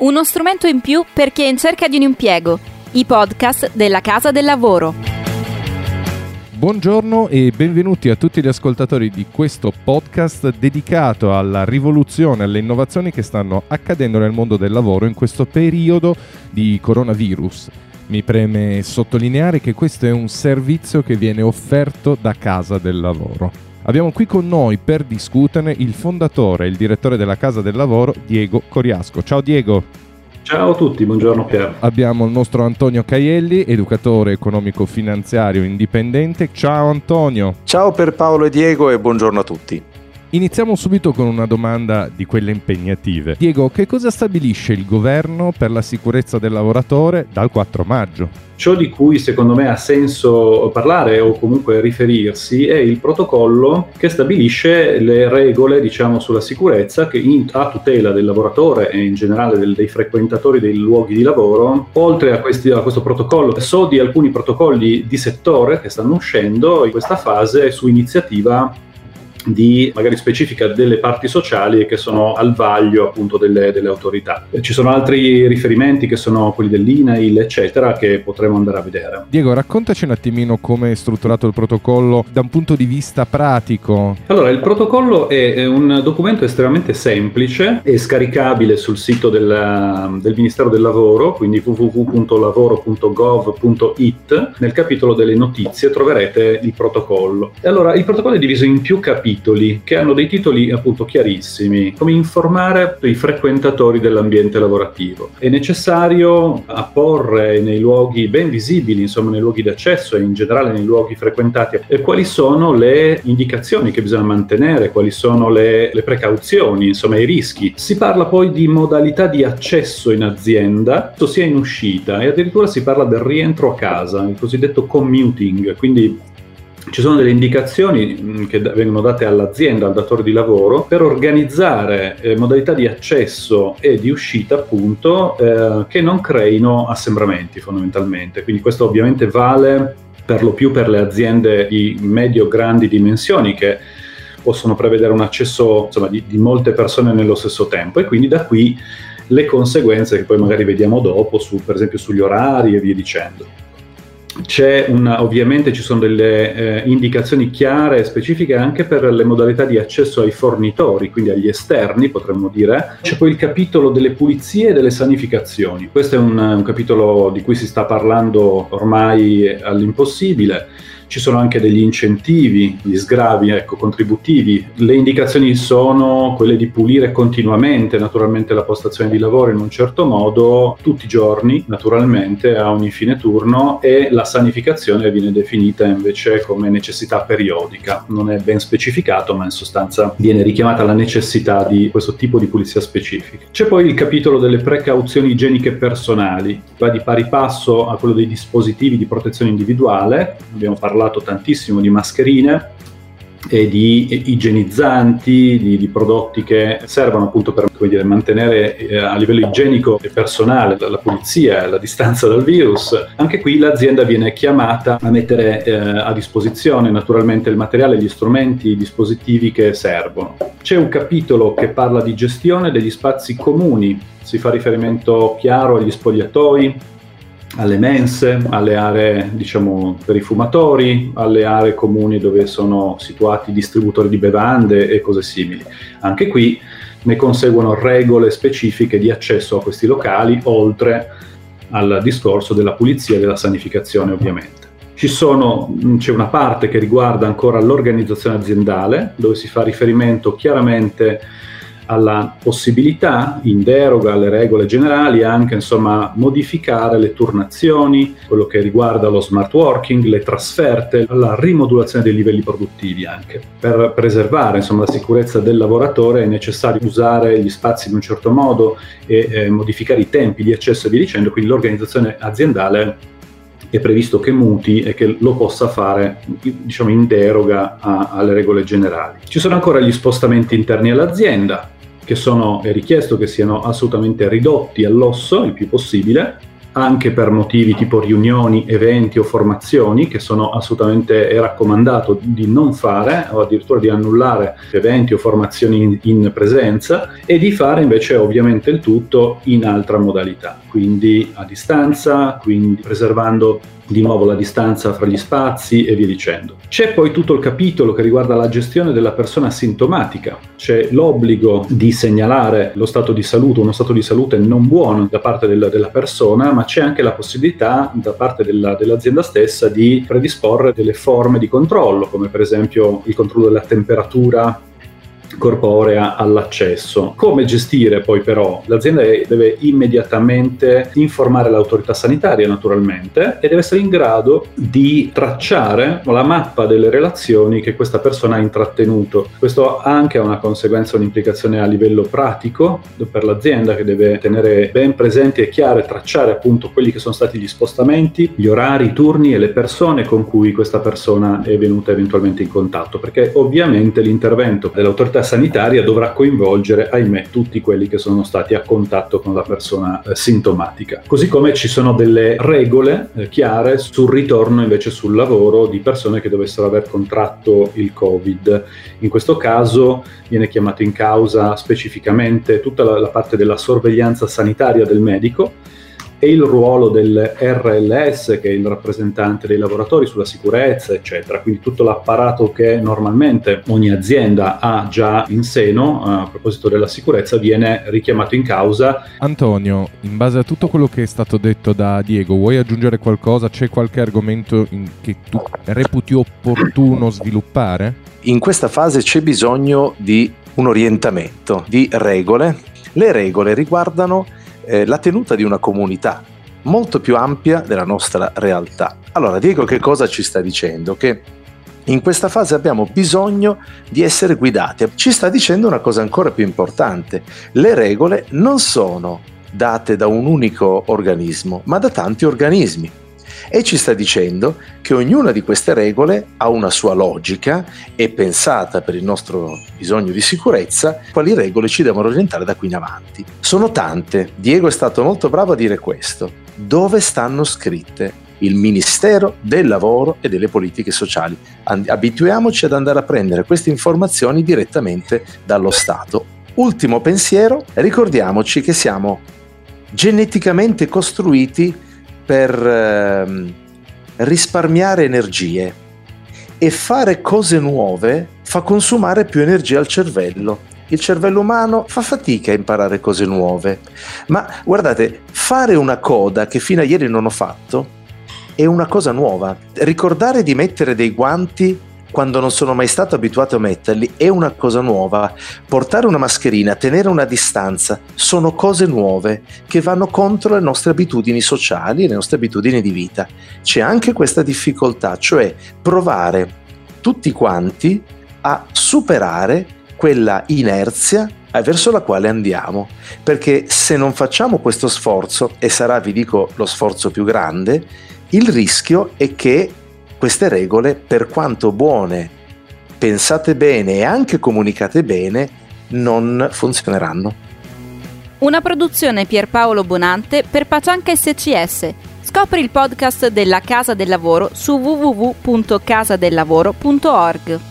Uno strumento in più per chi è in cerca di un impiego. I podcast della Casa del Lavoro. Buongiorno e benvenuti a tutti gli ascoltatori di questo podcast dedicato alla rivoluzione alle innovazioni che stanno accadendo nel mondo del lavoro in questo periodo di coronavirus. Mi preme sottolineare che questo è un servizio che viene offerto da Casa del Lavoro. Abbiamo qui con noi per discuterne il fondatore e il direttore della Casa del Lavoro, Diego Coriasco. Ciao Diego. Ciao a tutti, buongiorno Pier. Abbiamo il nostro Antonio Caielli, educatore economico-finanziario indipendente. Ciao Antonio. Ciao per Paolo e Diego e buongiorno a tutti. Iniziamo subito con una domanda di quelle impegnative. Diego, che cosa stabilisce il governo per la sicurezza del lavoratore dal 4 maggio? Ciò di cui secondo me ha senso parlare o comunque riferirsi è il protocollo che stabilisce le regole diciamo, sulla sicurezza che in, a tutela del lavoratore e in generale del, dei frequentatori dei luoghi di lavoro. Oltre a, questi, a questo protocollo, so di alcuni protocolli di settore che stanno uscendo in questa fase su iniziativa di magari specifica delle parti sociali che sono al vaglio appunto delle, delle, autorità. Ci sono altri riferimenti che sono quelli dell'INAIL eccetera che potremo andare a vedere. Diego raccontaci un attimino come è strutturato il protocollo da un punto di vista pratico. Allora il protocollo è un documento estremamente semplice e scaricabile sul sito del, del Ministero del Lavoro quindi www.lavoro.gov.it nel capitolo delle notizie troverete il protocollo. E allora il protocollo è diviso in più capitoli capitoli che hanno dei titoli appunto chiarissimi, come informare i frequentatori dell'ambiente lavorativo. È necessario apporre nei luoghi ben visibili, insomma nei luoghi d'accesso e in generale nei luoghi frequentati, quali sono le indicazioni che bisogna mantenere, quali sono le, le precauzioni, insomma i rischi. Si parla poi di modalità di accesso in azienda, sia in uscita e addirittura si parla del rientro a casa, il cosiddetto commuting, quindi ci sono delle indicazioni mm, che vengono date all'azienda, al datore di lavoro, per organizzare eh, modalità di accesso e di uscita, appunto, eh, che non creino assembramenti fondamentalmente. Quindi questo ovviamente vale per lo più per le aziende di medio-grandi dimensioni che possono prevedere un accesso insomma, di, di molte persone nello stesso tempo e quindi da qui le conseguenze che poi magari vediamo dopo, su, per esempio sugli orari e via dicendo. Una, ovviamente ci sono delle eh, indicazioni chiare e specifiche anche per le modalità di accesso ai fornitori, quindi agli esterni potremmo dire. C'è poi il capitolo delle pulizie e delle sanificazioni. Questo è un, un capitolo di cui si sta parlando ormai all'impossibile ci sono anche degli incentivi, gli sgravi ecco, contributivi. Le indicazioni sono quelle di pulire continuamente naturalmente la postazione di lavoro in un certo modo, tutti i giorni naturalmente a ogni fine turno e la sanificazione viene definita invece come necessità periodica. Non è ben specificato ma in sostanza viene richiamata la necessità di questo tipo di pulizia specifica. C'è poi il capitolo delle precauzioni igieniche personali, va di pari passo a quello dei dispositivi di protezione individuale, abbiamo parlato parlato tantissimo di mascherine e di igienizzanti, di, di, prodotti che servono appunto per dire, mantenere eh, a livello igienico e personale la, la pulizia e la distanza dal virus. Anche qui l'azienda viene chiamata a mettere eh, a disposizione naturalmente il materiale, gli strumenti, i dispositivi che servono. C'è un capitolo che parla di gestione degli spazi comuni, si fa riferimento chiaro agli spogliatoi, alle mense, alle aree diciamo, per i fumatori, alle aree comuni dove sono situati distributori di bevande e cose simili. Anche qui ne conseguono regole specifiche di accesso a questi locali, oltre al discorso della pulizia e della sanificazione ovviamente. Sono, c'è una parte che riguarda ancora l'organizzazione aziendale, dove si fa riferimento chiaramente alla possibilità, in deroga alle regole generali, anche insomma modificare le turnazioni, quello che riguarda lo smart working, le trasferte, la rimodulazione dei livelli produttivi anche. Per preservare insomma, la sicurezza del lavoratore è necessario usare gli spazi in un certo modo e eh, modificare i tempi di accesso e via dicendo, quindi l'organizzazione aziendale è previsto che muti e che lo possa fare diciamo, in deroga a, alle regole generali. Ci sono ancora gli spostamenti interni all'azienda, che sono, è richiesto che siano assolutamente ridotti all'osso il più possibile, anche per motivi tipo riunioni, eventi o formazioni che sono assolutamente è raccomandato di non fare o addirittura di annullare eventi o formazioni in, in presenza e di fare invece ovviamente il tutto in altra modalità, quindi a distanza, quindi preservando di nuovo la distanza fra gli spazi e via dicendo. C'è poi tutto il capitolo che riguarda la gestione della persona sintomatica, c'è l'obbligo di segnalare lo stato di salute, uno stato di salute non buono da parte della, della persona, ma c'è anche la possibilità da parte della, dell'azienda stessa di predisporre delle forme di controllo, come per esempio il controllo della temperatura corporea all'accesso. Come gestire poi però? L'azienda deve immediatamente informare l'autorità sanitaria naturalmente e deve essere in grado di tracciare la mappa delle relazioni che questa persona ha intrattenuto. Questo ha anche una conseguenza, un'implicazione a livello pratico per l'azienda che deve tenere ben presenti e chiare, tracciare appunto quelli che sono stati gli spostamenti, gli orari, i turni e le persone con cui questa persona è venuta eventualmente in contatto, perché ovviamente l'intervento dell'autorità l'autorità sanitaria dovrà coinvolgere, ahimè, tutti quelli che sono stati a contatto con la persona eh, sintomatica. Così come ci sono delle regole eh, chiare sul ritorno invece sul lavoro di persone che dovessero aver contratto il Covid. In questo caso viene chiamato in causa specificamente tutta la, la parte della sorveglianza sanitaria del medico e il ruolo del RLS, che è il rappresentante dei lavoratori sulla sicurezza, eccetera. Quindi tutto l'apparato che normalmente ogni azienda ha già in seno a proposito della sicurezza viene richiamato in causa. Antonio, in base a tutto quello che è stato detto da Diego, vuoi aggiungere qualcosa? C'è qualche argomento che tu reputi opportuno sviluppare? In questa fase c'è bisogno di un orientamento, di regole. Le regole riguardano eh, la tenuta di una comunità molto più ampia della nostra realtà. Allora, Diego che cosa ci sta dicendo? Che in questa fase abbiamo bisogno di essere guidati. Ci sta dicendo una cosa ancora più importante. Le regole non sono date da un unico organismo, ma da tanti organismi e ci sta dicendo che ognuna di queste regole ha una sua logica e pensata per il nostro bisogno di sicurezza, quali regole ci devono orientare da qui in avanti. Sono tante, Diego è stato molto bravo a dire questo. Dove stanno scritte? il Ministero del Lavoro e delle Politiche Sociali. Abituiamoci ad andare a prendere queste informazioni direttamente dallo Stato. Ultimo pensiero, ricordiamoci che siamo geneticamente costruiti per ehm, risparmiare energie e fare cose nuove fa consumare più energia al cervello. Il cervello umano fa fatica a imparare cose nuove, ma guardate, fare una coda che fino a ieri non ho fatto è una cosa nuova. Ricordare di mettere dei guanti quando non sono mai stato abituato a metterli è una cosa nuova. Portare una mascherina, tenere una distanza, sono cose nuove che vanno contro le nostre abitudini sociali e le nostre abitudini di vita. C'è anche questa difficoltà, cioè provare tutti quanti a superare quella inerzia verso la quale andiamo. Perché se non facciamo questo sforzo, e sarà, vi dico, lo sforzo più grande, il rischio è che queste regole, per quanto buone, pensate bene e anche comunicate bene, non funzioneranno. Una produzione Pierpaolo Bonante per Pacianca SCS. Scopri il podcast della Casa del Lavoro su www.casadellavoro.org.